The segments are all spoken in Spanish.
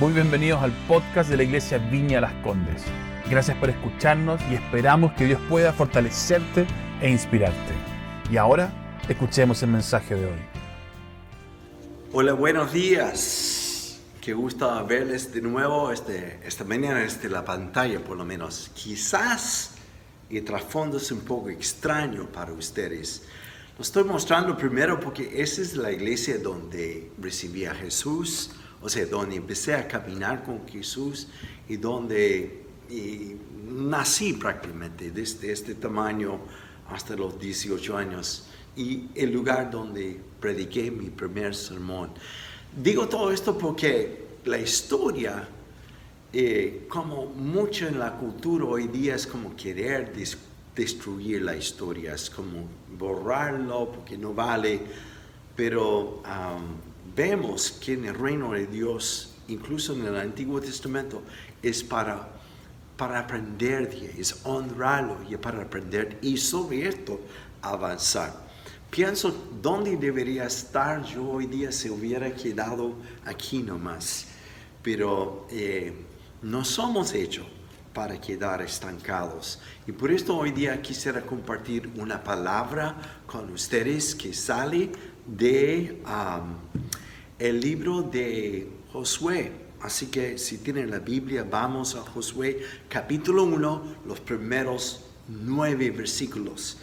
Muy bienvenidos al podcast de la Iglesia Viña Las Condes. Gracias por escucharnos y esperamos que Dios pueda fortalecerte e inspirarte. Y ahora, escuchemos el mensaje de hoy. Hola, buenos días. Qué gusto verles de nuevo este, esta mañana desde la pantalla, por lo menos. Quizás el trasfondo es un poco extraño para ustedes. Lo estoy mostrando primero porque esa es la iglesia donde recibí a Jesús o sea, donde empecé a caminar con Jesús y donde nací prácticamente desde este tamaño hasta los 18 años y el lugar donde prediqué mi primer sermón. Digo todo esto porque la historia, eh, como mucho en la cultura hoy día, es como querer destruir la historia, es como borrarlo porque no vale, pero vemos que en el reino de Dios, incluso en el Antiguo Testamento, es para, para aprender de es honrarlo y para aprender y sobre esto avanzar. Pienso dónde debería estar yo hoy día si hubiera quedado aquí nomás, pero eh, no somos hechos para quedar estancados. Y por esto hoy día quisiera compartir una palabra con ustedes que sale de el libro de Josué. Así que si tienen la Biblia, vamos a Josué capítulo 1, los primeros nueve versículos.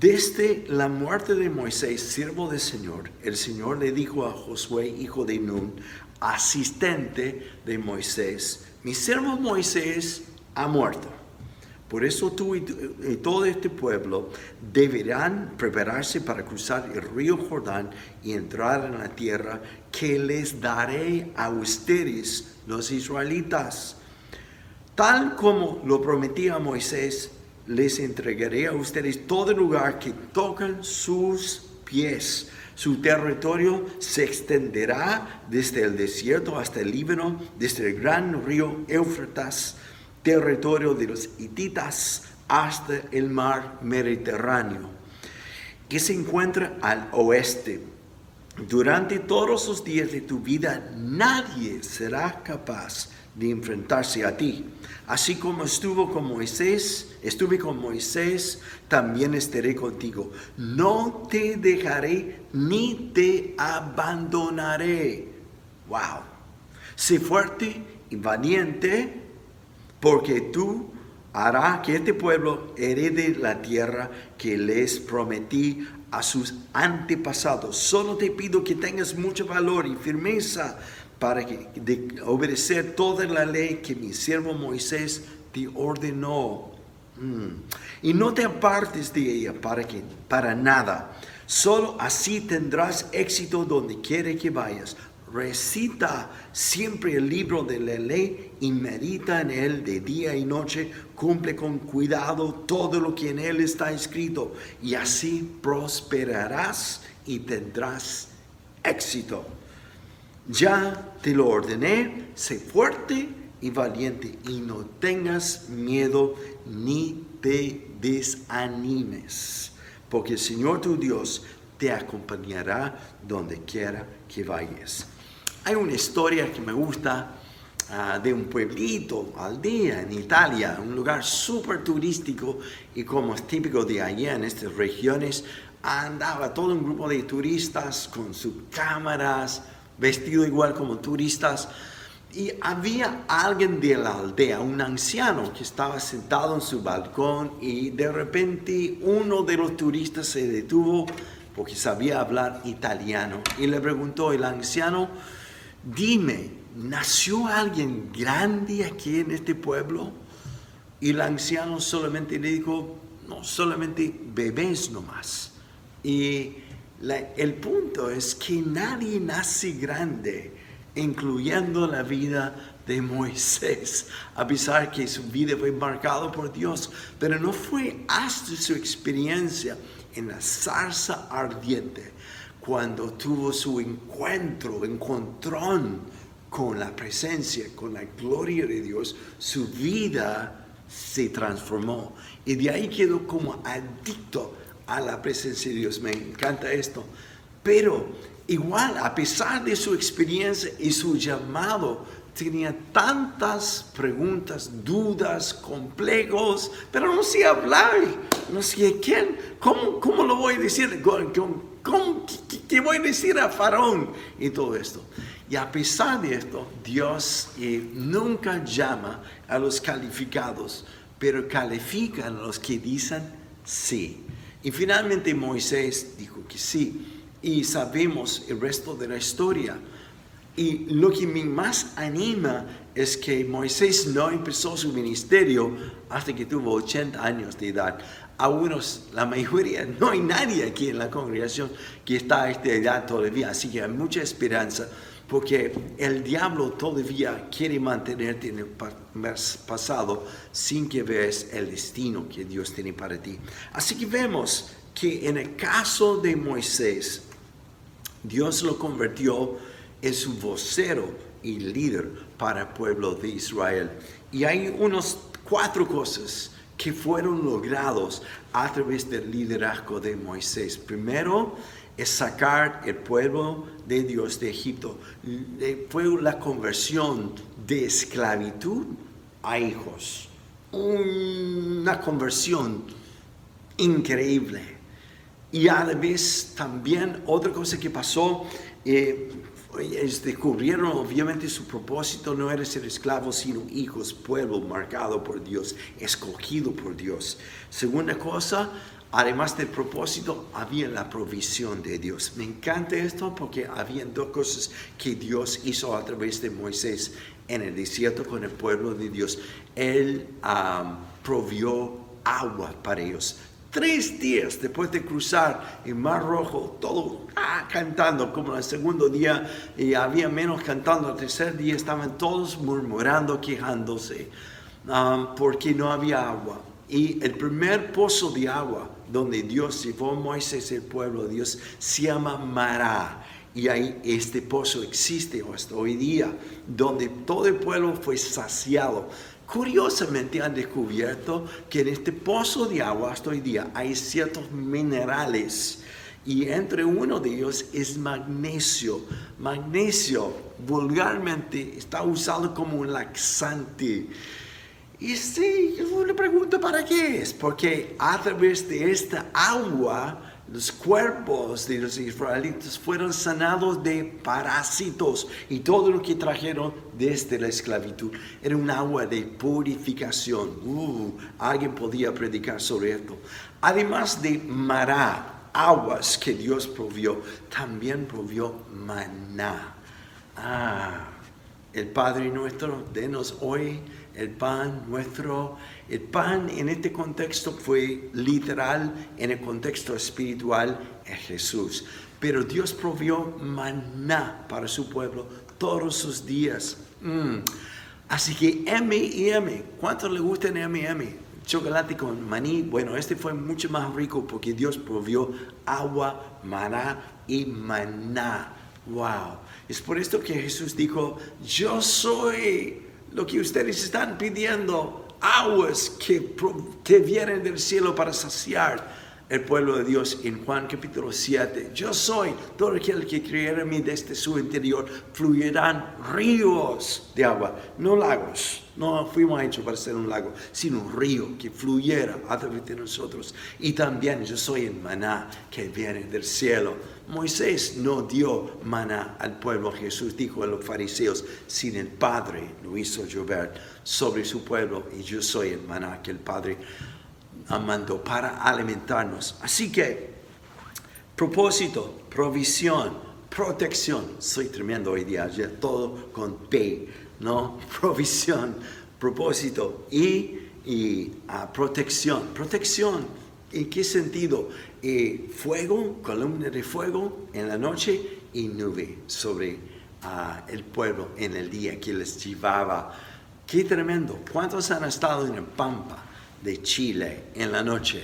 Desde la muerte de Moisés, siervo del Señor, el Señor le dijo a Josué, hijo de Nun, asistente de Moisés, mi siervo Moisés ha muerto por eso tú y, todo este pueblo deberán prepararse para cruzar el río Jordán y entrar en la tierra que les daré a ustedes, los israelitas. Tal como lo prometí a Moisés, les entregaré a ustedes todo lugar que tocan sus pies. Su territorio se extenderá desde el desierto hasta el Líbano, desde el gran río Éufrates territorio de los hititas hasta el mar Mediterráneo, que se encuentra al oeste. Durante todos los días de tu vida nadie será capaz de enfrentarse a ti. Así como estuvo con Moisés, estuve con Moisés, también estaré contigo. No te dejaré ni te abandonaré. Wow. Sé fuerte y valiente porque tú harás que este pueblo herede la tierra que les prometí a sus antepasados. Solo te pido que tengas mucho valor y firmeza para que, obedecer toda la ley que mi siervo Moisés te ordenó. Mm. Y no te apartes de ella para, que, para nada. Solo así tendrás éxito donde quiera que vayas recita siempre el libro de la ley y medita en él de día y noche, cumple con cuidado todo lo que en él está escrito y así prosperarás y tendrás éxito. Ya te lo ordené, sé fuerte y valiente y no tengas miedo ni te desanimes, porque el Señor tu Dios te acompañará donde quiera que vayas. Hay una historia que me gusta ah, de un pueblito, aldea en Italia, un lugar súper turístico y como es típico de allá en estas regiones, andaba todo un grupo de turistas con sus cámaras, vestido igual como turistas. Y había alguien de la aldea, un anciano que estaba sentado en su balcón y de repente uno de los turistas se detuvo porque sabía hablar italiano y le preguntó el anciano, dime, ¿nació alguien grande aquí en este pueblo? Y el anciano solamente le dijo, no, solamente bebés nomás. Y el punto es que nadie nace grande, incluyendo la vida de Moisés, a pesar que su vida fue marcada por Dios, pero no fue hasta su experiencia en la zarza ardiente cuando tuvo su encuentro, encontrón con la presencia, con la gloria de Dios, su vida se transformó. Y de ahí quedó como adicto a la presencia de Dios. Me encanta esto. Pero igual, a pesar de su experiencia y su llamado tenía tantas preguntas, dudas, complejos, pero no sé hablar, no sé quién, cómo, cómo lo voy a decir, ¿Cómo, qué, voy a decir a Faraón y todo esto. Y a pesar de esto, Dios eh, nunca llama a los calificados, pero califica a los que dicen sí. Y finalmente Moisés dijo que sí. Y sabemos el resto de la historia. Y lo que me más anima es que Moisés no empezó su ministerio hasta que tuvo 80 años de edad. A unos, la mayoría, no hay nadie aquí en la congregación que está a esta edad todavía, así que hay mucha esperanza, porque el diablo todavía quiere mantenerte en el pasado sin que veas el destino que Dios tiene para ti. Así que vemos que en el caso de Moisés, Dios lo convirtió es su vocero y líder para el pueblo de Israel. Y hay unos cuatro cosas que fueron logrados a través del liderazgo de Moisés. Primero es sacar el pueblo de Dios de Egipto. Fue la conversión de esclavitud a hijos. Una conversión increíble. Y a la vez también otra cosa que pasó, eh, descubrieron obviamente su propósito no era ser esclavos, sino hijos, pueblo marcado por Dios, escogido por Dios. Segunda cosa, además del propósito, había la provisión de Dios. Me encanta esto porque había dos cosas que Dios hizo a través de Moisés en el desierto con el pueblo de Dios. Él provió agua para ellos, Tres días después de cruzar el Mar Rojo, todo ah, cantando, como el segundo día, y había menos cantando, el tercer día estaban todos murmurando, quejándose, um, porque no había agua. Y el primer pozo de agua donde Dios llevó a Moisés, el pueblo de Dios, se llama Mará. Y ahí este pozo existe hasta hoy día, donde todo el pueblo fue saciado. Curiosamente han descubierto que en este pozo de agua hasta hoy día hay ciertos minerales y entre uno de ellos es magnesio. Magnesio vulgarmente está usado como un laxante. Y sí, yo le pregunto para qué es, porque a través de esta agua los cuerpos de los israelitas fueron sanados de parásitos y todo lo que trajeron desde la esclavitud era un agua de purificación. Uh, alguien podía predicar sobre esto. Además de mará, aguas que Dios provió, también provió maná. Ah, el Padre nuestro, denos hoy el pan nuestro. El pan en este contexto fue literal, en el contexto espiritual es Jesús. Pero Dios provió maná para su pueblo todos sus días. Mm. Así que M y M, ¿cuántos le gustan M y M? Chocolate con maní. Bueno, este fue mucho más rico porque Dios provió agua, maná y maná. Wow. Es por esto que Jesús dijo, yo soy lo que ustedes están pidiendo, aguas que, que vienen del cielo para saciar el pueblo de Dios en Juan capítulo 7. Yo soy todo aquel que creyera en mí desde su interior, fluirán ríos de agua, no lagos. No fuimos hechos para ser un lago, sino un río que fluyera a través de nosotros. Y también yo soy el maná que viene del cielo. Moisés no dio maná al pueblo. Jesús dijo a los fariseos, sin el Padre lo hizo llover sobre su pueblo y yo soy el maná que el Padre amando para alimentarnos. Así que, propósito, provisión, protección. Soy tremendo hoy día, ya todo con P, ¿no? Provisión, propósito y, y ah, protección. Protección, ¿en qué sentido? Eh, fuego, columna de fuego en la noche y nube sobre ah, el pueblo en el día que les llevaba. Qué tremendo. ¿Cuántos han estado en el Pampa? de Chile en la noche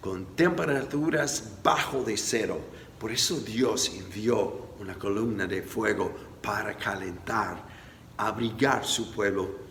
con temperaturas bajo de cero. Por eso Dios envió una columna de fuego para calentar, abrigar su pueblo.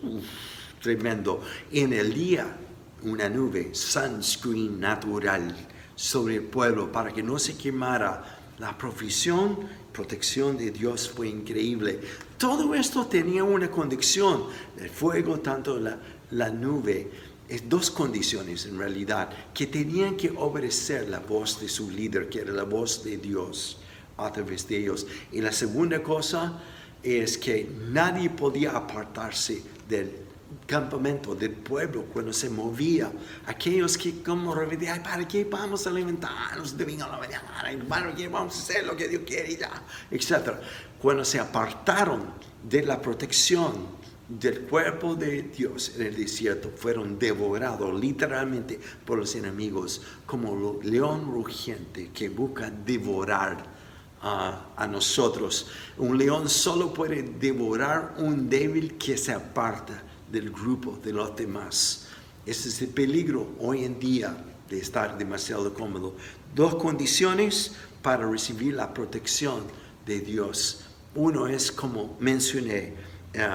tremendo. En el día, una nube, sunscreen natural sobre el pueblo para que no se quemara La provisión, protección de Dios fue increíble. Todo esto tenía una condición, el fuego, tanto la, la nube, es dos condiciones en realidad, que tenían que obedecer la voz de su líder, que era la voz de Dios a través de ellos. Y la segunda cosa es que nadie podía apartarse del campamento, del pueblo, cuando se movía. Aquellos que como revetían, ¿para qué vamos a alimentarnos de domingo a la mañana? ¿Para qué vamos a hacer lo que Dios quiere? Ya, etcétera. Cuando se apartaron de la protección del cuerpo de Dios en el desierto fueron devorados literalmente por los enemigos como león rugiente que busca devorar a nosotros. Un león solo puede devorar un débil que se aparta del grupo de los demás. Ese es el peligro hoy en día de estar demasiado cómodo. Dos condiciones para recibir la protección de Dios. Uno es, como mencioné, eh,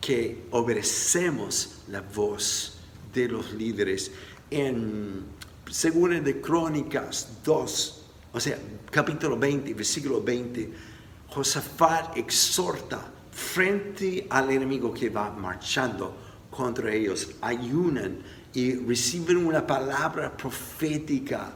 que obedecemos la voz de los líderes. En Segunda de Crónicas 2, o sea, capítulo 20, versículo 20, Josafat exhorta frente al enemigo que va marchando contra ellos, ayunan y reciben una palabra profética.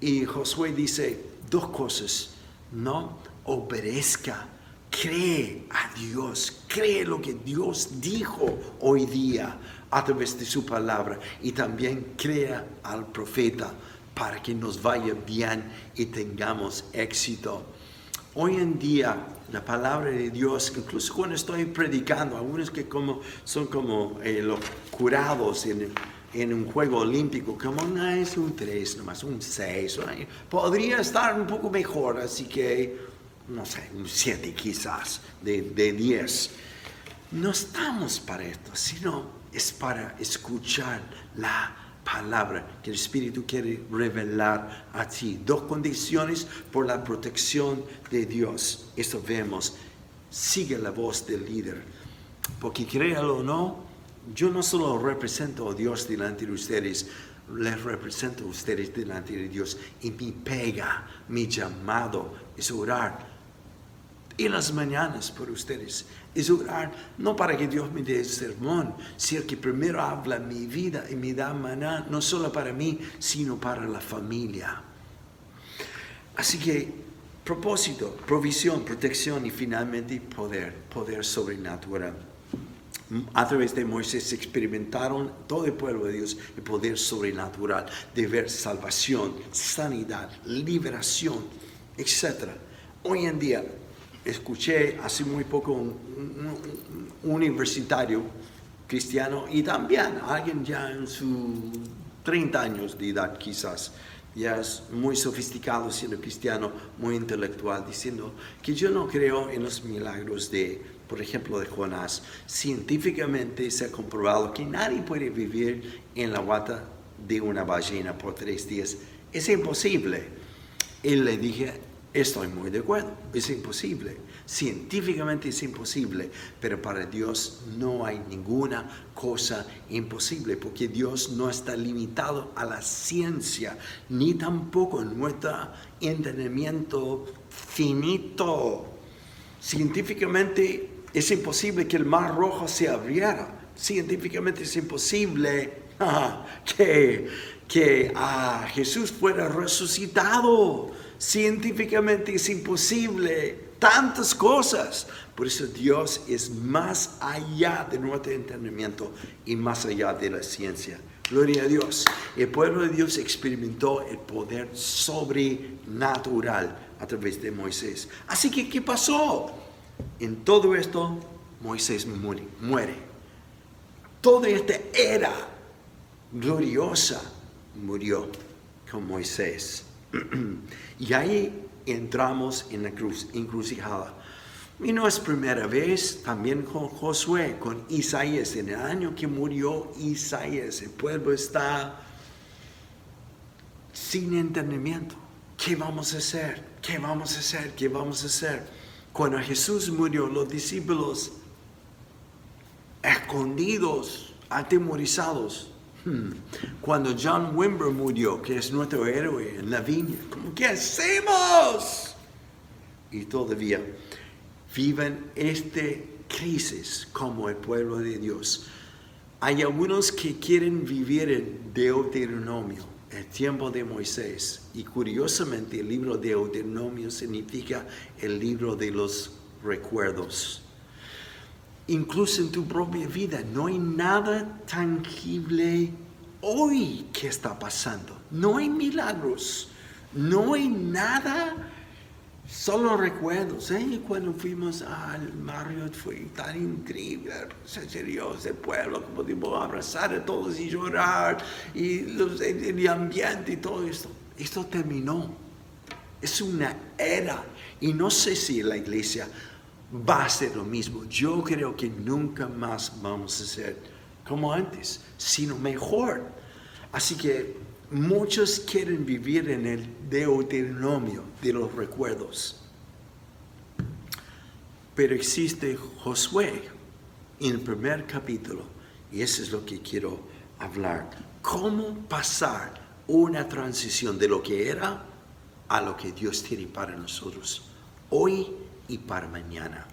Y Josué dice dos cosas, no obedezca cree a Dios, cree lo que Dios dijo hoy día a través de su palabra y también crea al profeta para que nos vaya bien y tengamos éxito. Hoy en día la palabra de Dios, incluso cuando estoy predicando, algunos que como, son como eh, los curados en, en, un juego olímpico, como no es un 3, nomás un 6, podría estar un poco mejor, así que no sé, un 7 quizás, de 10. no estamos para esto, sino es para escuchar la palabra que el Espíritu quiere revelar a ti. Dos condiciones por la protección de Dios. Esto vemos. Sigue la voz del líder. Porque créalo o no, yo no solo represento a Dios delante de ustedes, les represento a ustedes delante de Dios. Y mi pega, mi llamado es orar y las mañanas por ustedes. Es orar no para que Dios me dé el sermón, sino que primero habla mi vida y me da maná, no solo para mí, sino para la familia. Así que propósito, provisión, protección y finalmente poder, poder sobrenatural. A través de Moisés experimentaron todo el pueblo de Dios el poder sobrenatural de ver salvación, sanidad, liberación, etc. Hoy en día escuché hace muy poco un, universitario cristiano y también alguien ya en sus 30 años de edad quizás, ya es muy sofisticado siendo cristiano, muy intelectual, diciendo que yo no creo en los milagros de, por ejemplo, de Jonás. Científicamente se ha comprobado que nadie puede vivir en la guata de una ballena por tres días. Es imposible. Y le dije, Estoy muy de acuerdo, es imposible, científicamente es imposible, pero para Dios no hay ninguna cosa imposible, porque Dios no está limitado a la ciencia, ni tampoco a nuestro entendimiento finito. Científicamente es imposible que el mar rojo se abriera, científicamente es imposible que, que ah, Jesús fuera resucitado científicamente es imposible, tantas cosas. Por eso Dios es más allá de nuestro entendimiento y más allá de la ciencia. Gloria a Dios. El pueblo de Dios experimentó el poder sobrenatural a través de Moisés. Así que, ¿qué pasó? En todo esto, Moisés muere. muere. Toda esta era gloriosa murió con Moisés. Y ahí entramos en la cruz, encrucijada. Y no es primera vez, también con Josué, con Isaías, en el año que murió Isaías, el pueblo está sin entendimiento. ¿Qué vamos a hacer? ¿Qué vamos a hacer? ¿Qué vamos a hacer? Cuando Jesús murió, los discípulos escondidos, atemorizados, Hmm. Cuando John Wimber murió, que es nuestro héroe en la viña, ¿qué hacemos? y todavía viven esta crisis como el pueblo de Dios. Hay algunos que quieren vivir en Deuteronomio, el tiempo de Moisés, y curiosamente el libro de Deuteronomio significa el libro de los recuerdos. Incluso en tu propia vida no hay nada tangible hoy que está pasando. No hay milagros, no hay nada Solo recuerdos, ¿eh? cuando fuimos al Marriott fue tan increíble, se Dios, el pueblo, como pudimos abrazar a todos y llorar, y el, ambiente y todo esto. Esto terminó. Es una era. Y no sé si la iglesia va a ser lo mismo. Yo creo que nunca más vamos a ser como antes, sino mejor. Así que muchos quieren vivir en el deuteronomio de los recuerdos. Pero existe Josué en el primer capítulo, y eso es lo que quiero hablar. ¿Cómo pasar una transición de lo que era a lo que Dios tiene para nosotros hoy y para mañana?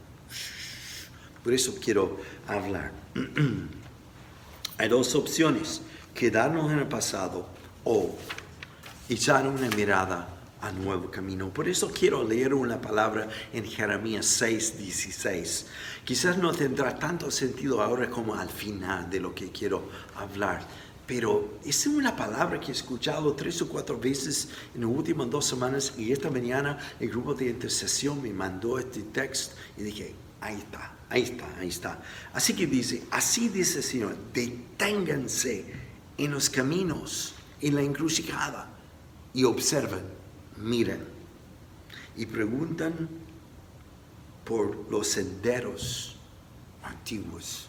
Por eso quiero hablar. Hay dos opciones, quedarnos en el pasado o echar una mirada a nuevo camino. Por eso quiero leer una palabra en Jeremías 6, 16. Quizás no tendrá tanto sentido ahora como al final de lo que quiero hablar, pero es una palabra que he escuchado tres o cuatro veces en las últimas dos semanas y esta mañana el grupo de intercesión me mandó este texto y dije, ahí está, ahí está, ahí está. Así que dice, así dice el Señor, deténganse en los caminos, en la encrucijada y observen miran y preguntan por los senderos antiguos,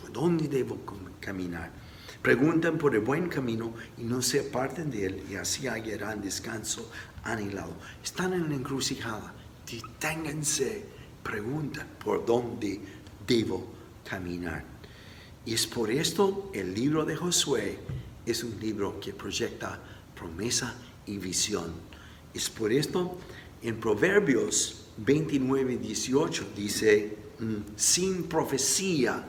por dónde debo caminar. Preguntan por el buen camino y no se aparten de él y así hallarán descanso anhelado. Están en la encrucijada, deténganse, preguntan por dónde debo caminar. Y es por esto el libro de Josué es un libro que proyecta promesa y visión es por esto en Proverbios 29, 18 dice, mm, sin profecía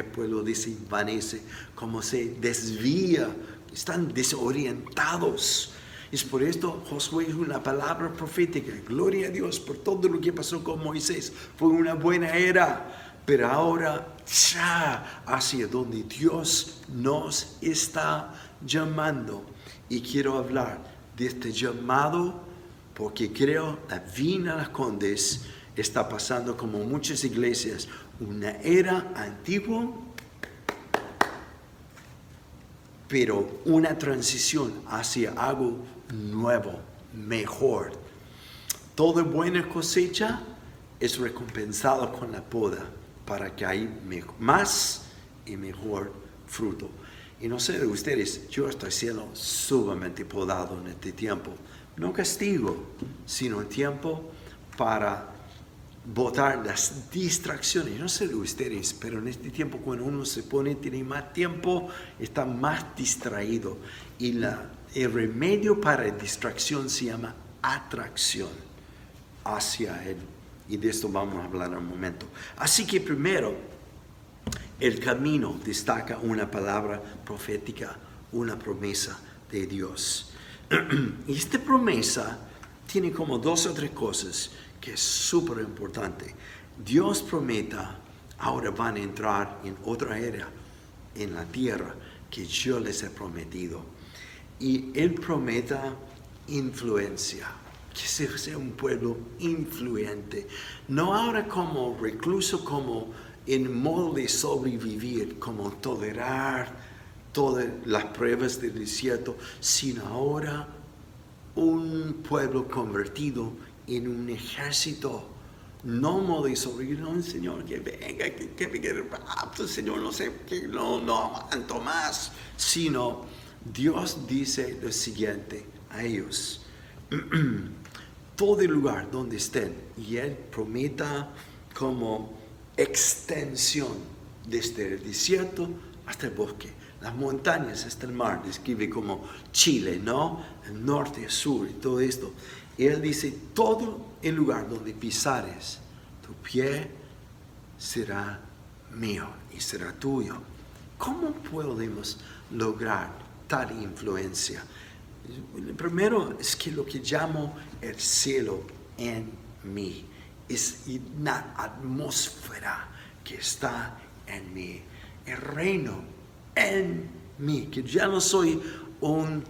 el pueblo desenvanece, como se desvía, están desorientados. Es por esto Josué es una palabra profética. Gloria a Dios por todo lo que pasó con Moisés. Fue una buena era, pero ahora ya hacia donde Dios nos está llamando. Y quiero hablar de este llamado, porque creo la Vina Las Condes está pasando como muchas iglesias, una era antigua, pero una transición hacia algo nuevo, mejor. Toda buena cosecha es recompensada con la poda para que haya más y mejor fruto. Y no sé de ustedes, yo estoy siendo sumamente podado en este tiempo. No castigo, sino tiempo para botar las distracciones. No sé de ustedes, pero en este tiempo cuando uno se pone, tiene más tiempo, está más distraído. Y la, el remedio para distracción se llama atracción hacia Él. Y de esto vamos a hablar en un momento. Así que primero, el camino destaca una palabra profética, una promesa de Dios. y esta promesa tiene como dos o tres cosas que es súper importante. Dios prometa, ahora van a entrar en otra era en la tierra que yo les he prometido. Y Él prometa influencia, que sea un pueblo influyente. No ahora como recluso, como en modo de sobrevivir, como tolerar todas las pruebas del desierto, sino ahora un pueblo convertido en un ejército. No modo de sobrevivir, no, Señor, que venga, que, que venga Señor, no sé, que no, no aguanto más, sino Dios dice lo siguiente a ellos. todo el lugar donde estén y Él prometa como extensión desde el desierto hasta el bosque, las montañas hasta el mar, describe como Chile, ¿no? El norte, el sur y todo esto. Y Él dice, todo el lugar donde pisares, tu pie será mío y será tuyo. ¿Cómo podemos lograr tal influencia? Primero es que lo que llamo el cielo en mí es una atmósfera que está en mí, el reino en mí, que ya no soy un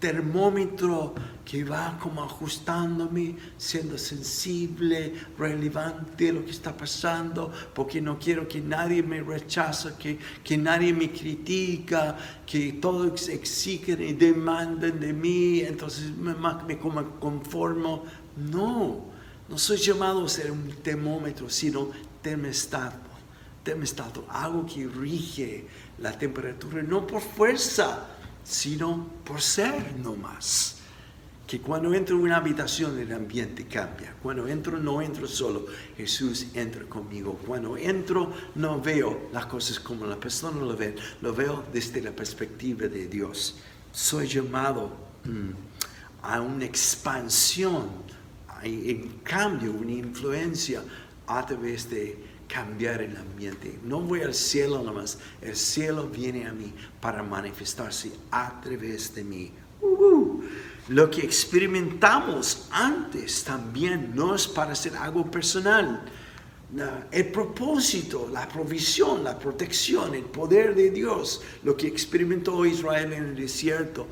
termómetro que va como ajustándome, siendo sensible, relevante lo que está pasando, porque no quiero que nadie me rechace, que, que nadie me critica, que todos exigen y demanden de mí, entonces me, me conformo. No, no soy llamado a ser un termómetro, sino termostato, termostato, algo que rige la temperatura, no por fuerza, sino por ser nomás. Que cuando entro en una habitación el ambiente cambia. Cuando entro no entro solo, Jesús entra conmigo. Cuando entro no veo las cosas como la persona lo ve, lo veo desde la perspectiva de Dios. Soy llamado mm, a una expansión, en cambio, una influencia a través de cambiar el ambiente. No voy al cielo nomás, el cielo viene a mí para manifestarse a través de mí. Lo que experimentamos antes también no es para hacer algo personal. El propósito, la provisión, la protección, el poder de Dios, lo que experimentó Israel en el desierto,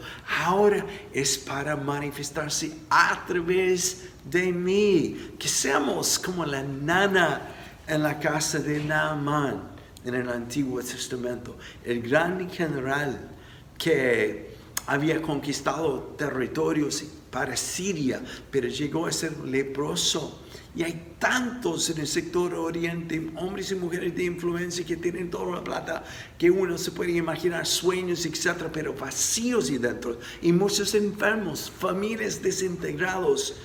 ahora es para manifestarse a través de mí. Que seamos como la nana en la casa de Naamán en el Antiguo Testamento, el gran general que había conquistado territorios para Siria, pero llegó a ser leproso. Y hay tantos en el sector oriente, hombres y mujeres de influencia que tienen toda la plata, que uno se puede imaginar sueños, etcétera, pero vacíos y dentro. Y muchos enfermos, familias desintegrados.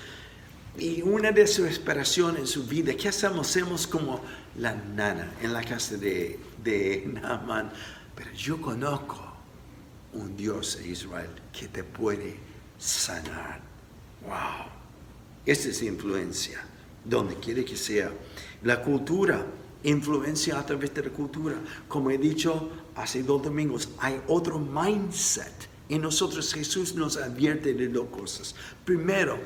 Y una de sus aspiraciones en su vida, ¿qué hacemos? Hacemos como la nana en la casa de, de Naaman. Pero yo conozco un Dios de Israel que te puede sanar. ¡Wow! Esa es influencia, donde quiere que sea. La cultura, influencia a través de la cultura. Como he dicho hace dos domingos, hay otro mindset. Y nosotros Jesús nos advierte de dos cosas. Primero,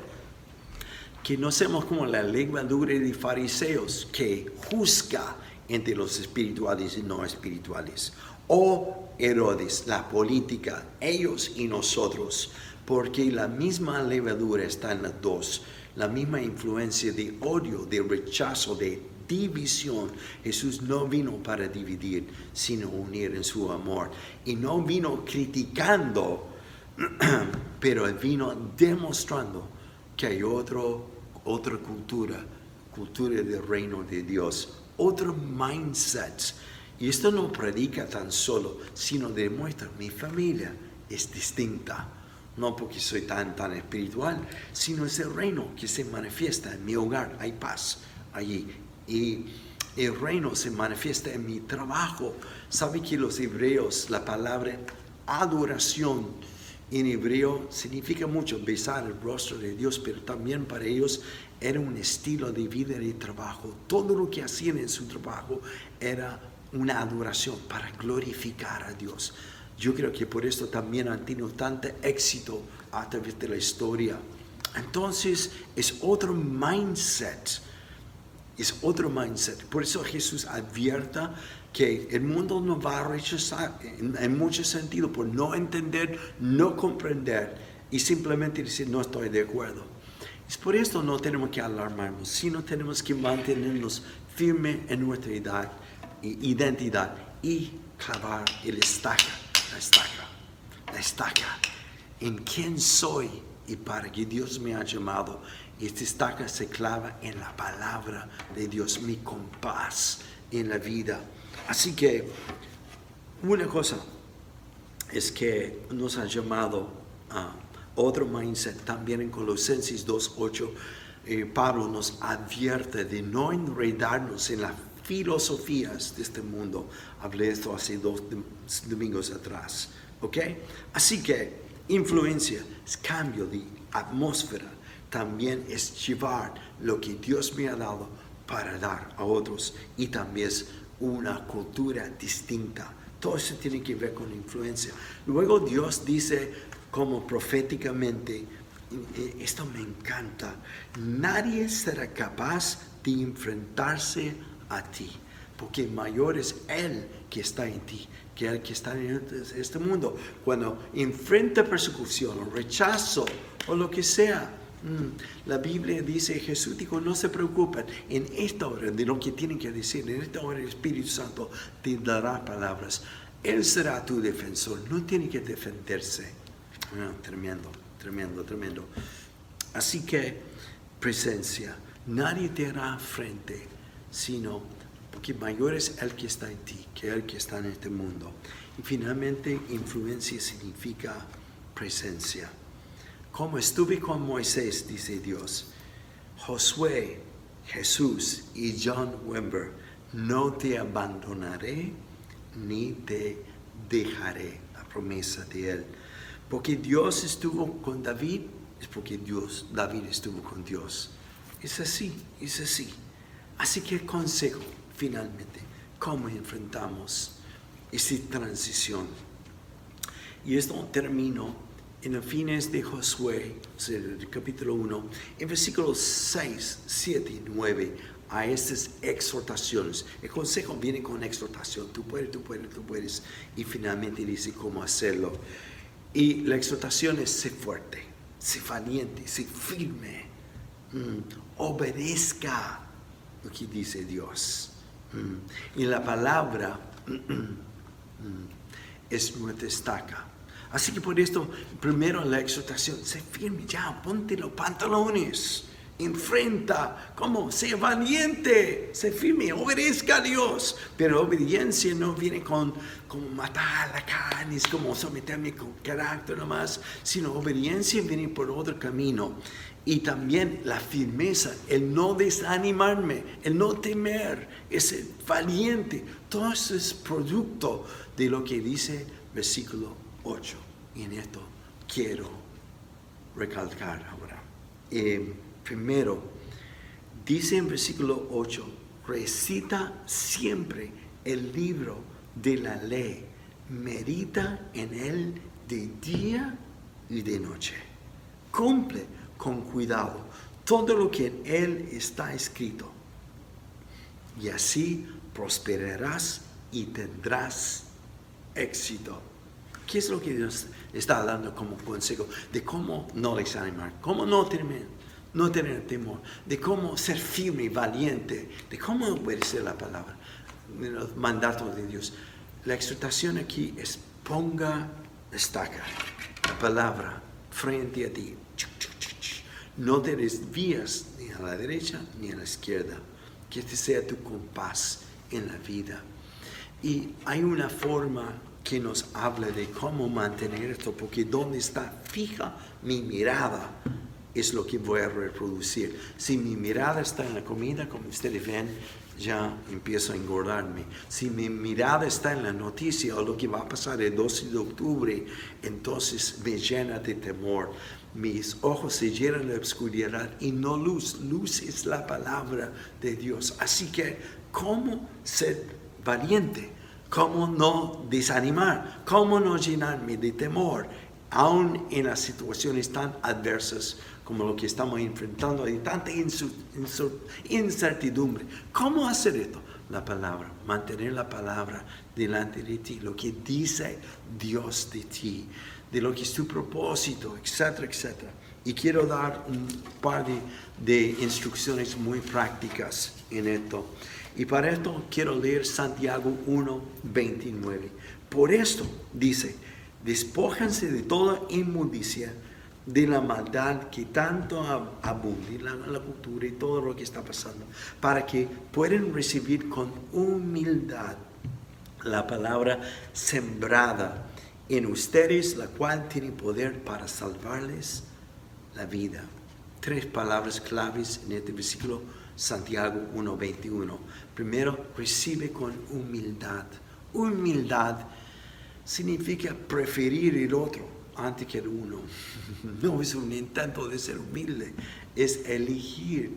que no seamos como la levadura de fariseos que juzga entre los espirituales y no espirituales. O Herodes, la política, ellos y nosotros, porque la misma levadura está en las dos, la misma influencia de odio, de rechazo, de división. Jesús no vino para dividir, sino unir en su amor. Y no vino criticando, pero vino demostrando que hay otro otra cultura, cultura del reino de Dios, otro mindset. Y esto no predica tan solo, sino demuestra mi familia es distinta. No porque soy tan, tan espiritual, sino es el reino que se manifiesta en mi hogar. Hay paz allí. Y el reino se manifiesta en mi trabajo. ¿Sabe que los hebreos, la palabra adoración, en hebreo significa mucho besar el rostro de Dios, pero también para ellos era un estilo de vida y trabajo. Todo lo que hacían en su trabajo era una adoración para glorificar a Dios. Yo creo que por esto también han tenido tanto éxito a través de la historia. Entonces es otro mindset, es otro mindset. Por eso Jesús advierta que el mundo no va a rechazar en, muchos sentidos por no entender, no comprender y simplemente decir no estoy de acuerdo. Es por esto no tenemos que alarmarnos, sino tenemos que mantenernos firmes en nuestra identidad y clavar el estaca, la estaca, la estaca en quién soy y para qué Dios me ha llamado. Esta estaca se clava en la palabra de Dios, mi compás en la vida. Así que una cosa es que nos ha llamado a otro mindset también en Colosenses 2.8. Eh, Pablo nos advierte de no enredarnos en las filosofías de este mundo. Hablé esto hace dos domingos atrás. ¿Ok? Así que influencia cambio de atmósfera, también es llevar lo que Dios me ha dado para dar a otros y también es una cultura distinta. Todo eso tiene que ver con influencia. Luego Dios dice como proféticamente, esto me encanta, nadie será capaz de enfrentarse a ti, porque mayor es Él que está en ti que el que está en este mundo. Cuando enfrenta persecución o rechazo o lo que sea, la Biblia dice, Jesús dijo, no se preocupen, en esta hora de lo que tienen que decir, en esta hora el Espíritu Santo te dará palabras. Él será tu defensor, no tiene que defenderse. Ah, tremendo, tremendo, tremendo. Así que, presencia, nadie te hará frente, sino porque mayor es el que está en ti que el que está en este mundo. Y finalmente, influencia significa presencia. Como estuve con Moisés, dice Dios, Josué, Jesús y John Wimber, no te abandonaré ni te dejaré, la promesa de él. Porque Dios estuvo con David, es porque Dios, David estuvo con Dios. Es así, es así. Así que consejo, finalmente, cómo enfrentamos esa transición. Y esto termino en los fines de Josué, capítulo 1, en versículos 6, 7 y 9, a estas exhortaciones. El consejo viene con exhortación, tú puedes, tú puedes, tú puedes, y finalmente dice cómo hacerlo. Y la exhortación es ser fuerte, ser valiente, ser firme, mm, obedezca lo que dice Dios. Y la palabra es nuestra estaca. Así que por esto, primero la exhortación, sé firme ya, ponte los pantalones, enfrenta, como, sé valiente, sé firme, obedezca a Dios. Pero obediencia no viene con como matar la carne, es como someterme con carácter nomás, sino obediencia viene por otro camino y también la firmeza, el no desanimarme, el no temer, ese valiente. Todo eso es producto de lo que dice versículo 8. Y en esto quiero recalcar ahora. Eh, primero, dice en versículo 8, recita siempre el libro de la ley, medita en él de día y de noche. Cumple con cuidado todo lo que en él está escrito. Y así prosperarás y tendrás éxito. ¿Qué es lo que Dios está dando como consejo? De cómo no desanimar, cómo no temer, no tener temor, de cómo ser firme y valiente, de cómo obedecer la palabra, los mandatos de Dios. La exhortación aquí es ponga, destaca la palabra frente a ti. No te desvías ni a la derecha ni a la izquierda. Que este sea tu compás en la vida. Y hay una forma que nos habla de cómo mantener esto, porque donde está fija mi mirada es lo que voy a reproducir. Si mi mirada está en la comida, como ustedes ven, ya empiezo a engordarme. Si mi mirada está en la noticia o lo que va a pasar el 12 de octubre, entonces me llena de temor mis ojos se llenan de oscuridad y no luz. Luz es la palabra de Dios. Así que, ¿cómo ser valiente? ¿Cómo no desanimar? ¿Cómo no llenarme de temor? Aún en las situaciones tan adversas como lo que estamos enfrentando, hay tanta incertidumbre. ¿Cómo hacer esto? La palabra, mantener la palabra delante de ti, lo que dice Dios de ti de lo que es tu propósito, etcétera, etcétera. Y quiero dar un par de, instrucciones muy prácticas en esto. Y para esto quiero leer Santiago 1, 29. Por esto dice, despójanse de toda inmundicia, de la maldad que tanto abunde, la, la cultura y todo lo que está pasando, para que puedan recibir con humildad la palabra sembrada en ustedes, la cual tiene poder para salvarles la vida. Tres palabras claves en este versículo, Santiago 1.21. Primero, recibe con humildad. Humildad significa preferir el otro antes que el uno. No es un intento de ser humilde, es elegir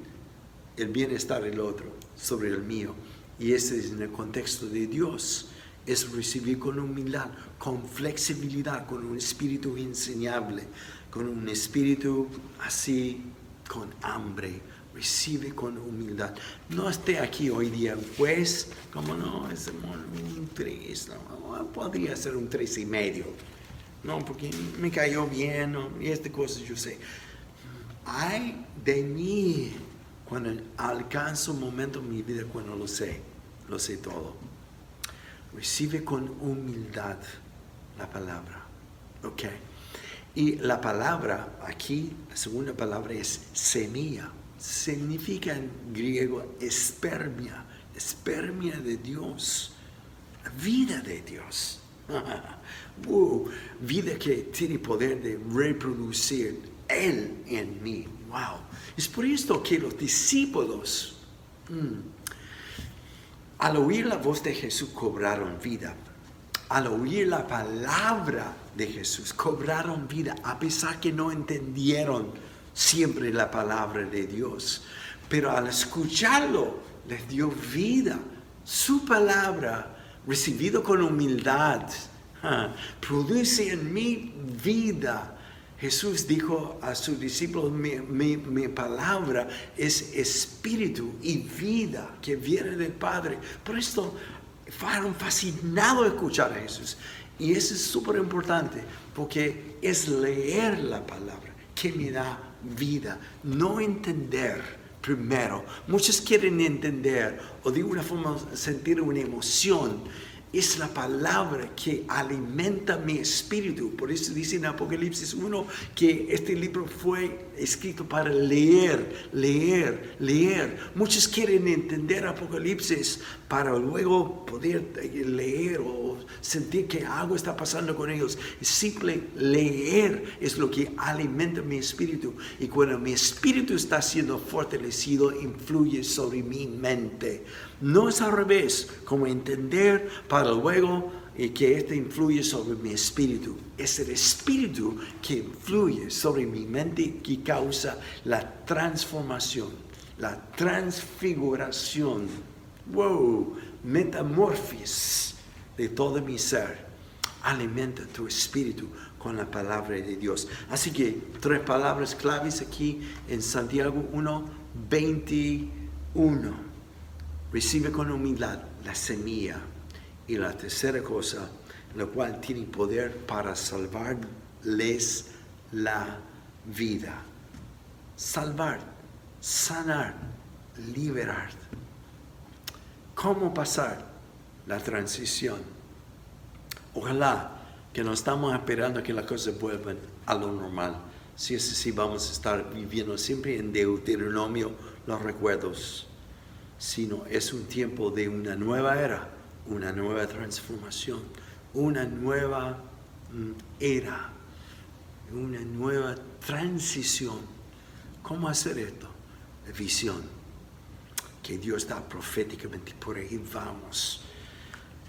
el bienestar del otro sobre el mío. Y ese es en el contexto de Dios. Es recibir con humildad, con flexibilidad, con un espíritu enseñable, con un espíritu así, con hambre. Recibe con humildad. No esté aquí hoy día pues, como no, es un tres, no, podría ser un tres y medio. No, porque me cayó bien, y esta cosa yo sé. Ay de mí cuando alcanzo un momento en mi vida cuando lo sé, lo sé todo. Recibe con humildad la palabra. ¿Ok? Y la palabra aquí, la segunda palabra es semilla. Significa en griego espermia, espermia de Dios, vida de Dios. vida que tiene poder de reproducir Él en mí. Wow. Es por esto que los discípulos, mm, al oír la voz de Jesús, cobraron vida. Al oír la palabra de Jesús, cobraron vida, a pesar que no entendieron siempre la palabra de Dios. Pero al escucharlo, les dio vida. Su palabra, recibido con humildad, produce en mí vida Jesús dijo a sus discípulos, mi, palabra es espíritu y vida que viene del Padre. Por esto fueron fascinados escuchar a Jesús. Y eso es súper importante porque es leer la palabra que me da vida, no entender primero. Muchos quieren entender o de una forma sentir una emoción es la palabra que alimenta mi espíritu. Por eso dice en Apocalipsis 1 que este libro fue escrito para leer, leer, leer. Muchos quieren entender Apocalipsis para luego poder leer o sentir que algo está pasando con ellos. Simple leer es lo que alimenta mi espíritu. Y cuando mi espíritu está siendo fortalecido, influye sobre mi mente. No es al revés, como entender para luego y que este influye sobre mi espíritu. Es el espíritu que influye sobre mi mente que causa la transformación, la transfiguración, wow, metamorfis de todo mi ser. Alimenta tu espíritu con la palabra de Dios. Así que tres palabras claves aquí en Santiago 1, 21. Recibe con humildad la semilla y la tercera cosa, la cual tiene poder para salvarles la vida. Salvar, sanar, liberar. ¿Cómo pasar la transición? Ojalá que no estamos esperando que las cosas vuelvan a lo normal. Si es así, vamos a estar viviendo siempre en Deuteronomio los recuerdos, sino es un tiempo de una nueva era una nueva transformación, una nueva mm, era, una nueva transición. ¿Cómo hacer esto? Visión, que Dios da proféticamente, por ahí vamos.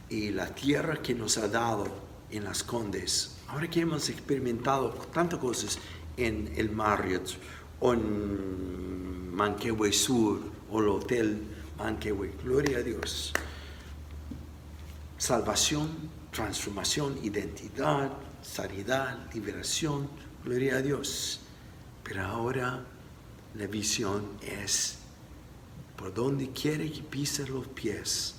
Y la tierra que nos ha dado en las Condes, ahora que hemos experimentado tantas cosas en el Marriott o en Manquehue Sur o el Hotel Manquehue, gloria a Dios salvación, transformación, identidad, sanidad, liberación, gloria a Dios. Pero ahora la visión es por donde quiere que pise los pies,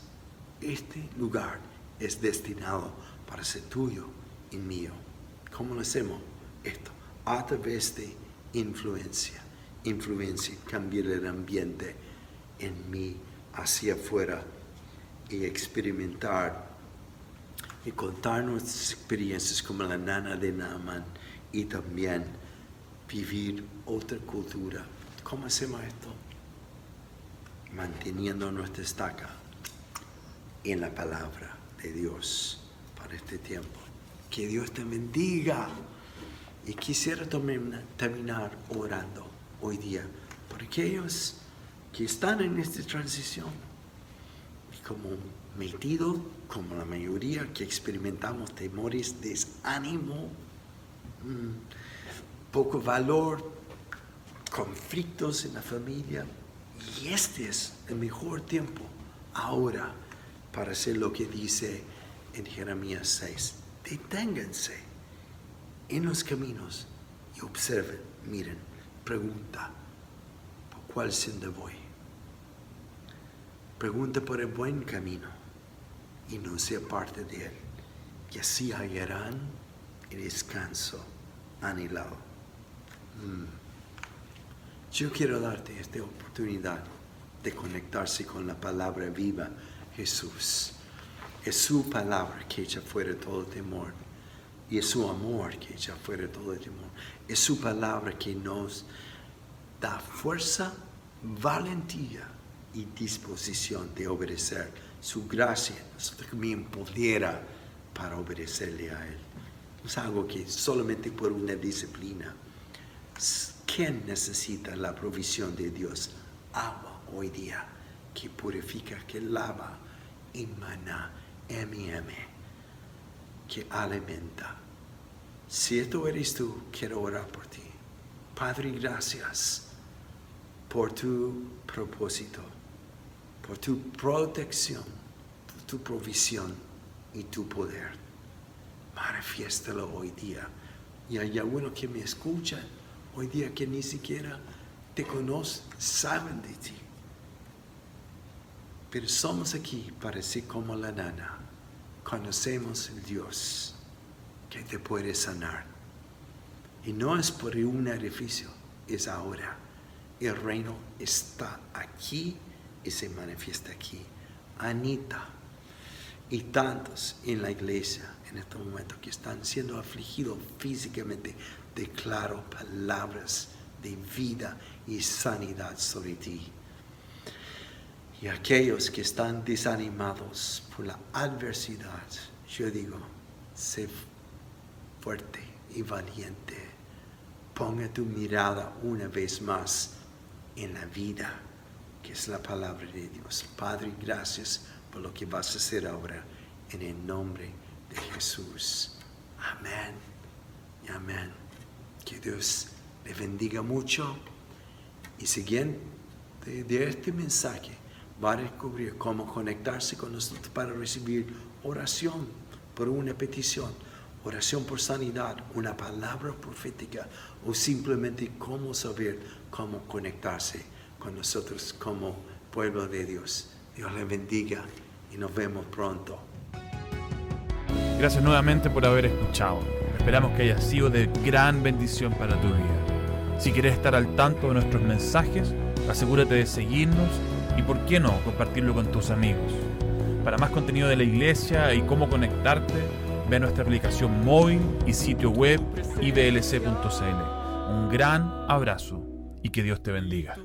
este lugar es destinado para ser tuyo y mío. ¿Cómo lo hacemos esto? A través de influencia. Influencia, cambiar el ambiente en mí hacia afuera y experimentar y contar nuestras experiencias como la nana de Naaman y también vivir otra cultura. ¿Cómo hacemos esto? Manteniendo nuestra estaca en la palabra de Dios para este tiempo. Que Dios te bendiga. Y quisiera terminar orando hoy día por aquellos que están en esta transición como metido como la mayoría que experimentamos temores, desánimo, mm, poco valor, conflictos en la familia. Y este es el mejor tiempo ahora para hacer lo que dice en Jeremías 6. Deténganse en los caminos y observen, miren, pregunta, ¿por cuál senda voy? Pregunta por el buen camino y no sea parte de él. Y así hallarán el descanso anhelado. Mm. Yo quiero darte esta oportunidad de conectarse con la palabra viva Jesús. Es su palabra que echa fuera todo temor. Y es su amor que echa fuera todo temor. Es su palabra que nos da fuerza, valentía y disposición de obedecer. Su gracia me empodera para obedecerle a Él. Es algo que solamente por una disciplina. ¿Quién necesita la provisión de Dios? Agua hoy día que purifica, que lava, emana, M&M, que alimenta. Si esto eres tú, quiero orar por ti. Padre, gracias por tu propósito, por tu protección, por tu provisión y tu poder. Manifiéstalo hoy día. Y hay algunos que me escuchan hoy día que ni siquiera te conocen, saben de ti. Pero somos aquí para ser como la nana. Conocemos el Dios que te puede sanar. Y no es por un edificio, es ahora. El reino está aquí y se manifiesta aquí. Anita y tantos en la iglesia en este momento que están siendo afligidos físicamente, declaro palabras de vida y sanidad sobre ti y aquellos que están desanimados por la adversidad, yo digo, sé fuerte y valiente. Ponga tu mirada una vez más en la vida, que es la palabra de Dios. Padre, gracias por lo que vas a hacer ahora en el nombre de Jesús. Amén y amén. Que Dios le bendiga mucho. Y siguiente de este mensaje, va a descubrir cómo conectarse con nosotros para recibir oración por una petición, oración por sanidad, una palabra profética o simplemente cómo saber cómo conectarse con nosotros como pueblo de Dios. Dios le bendiga y nos vemos pronto. Gracias nuevamente por haber escuchado. Esperamos que haya sido de gran bendición para tu vida. Si quieres estar al tanto de nuestros mensajes, asegúrate de seguirnos y por qué no compartirlo con tus amigos. Para más contenido de la iglesia y cómo conectarte, ve a nuestra aplicación móvil y sitio web iblc.cl. Un gran abrazo y que Dios te bendiga.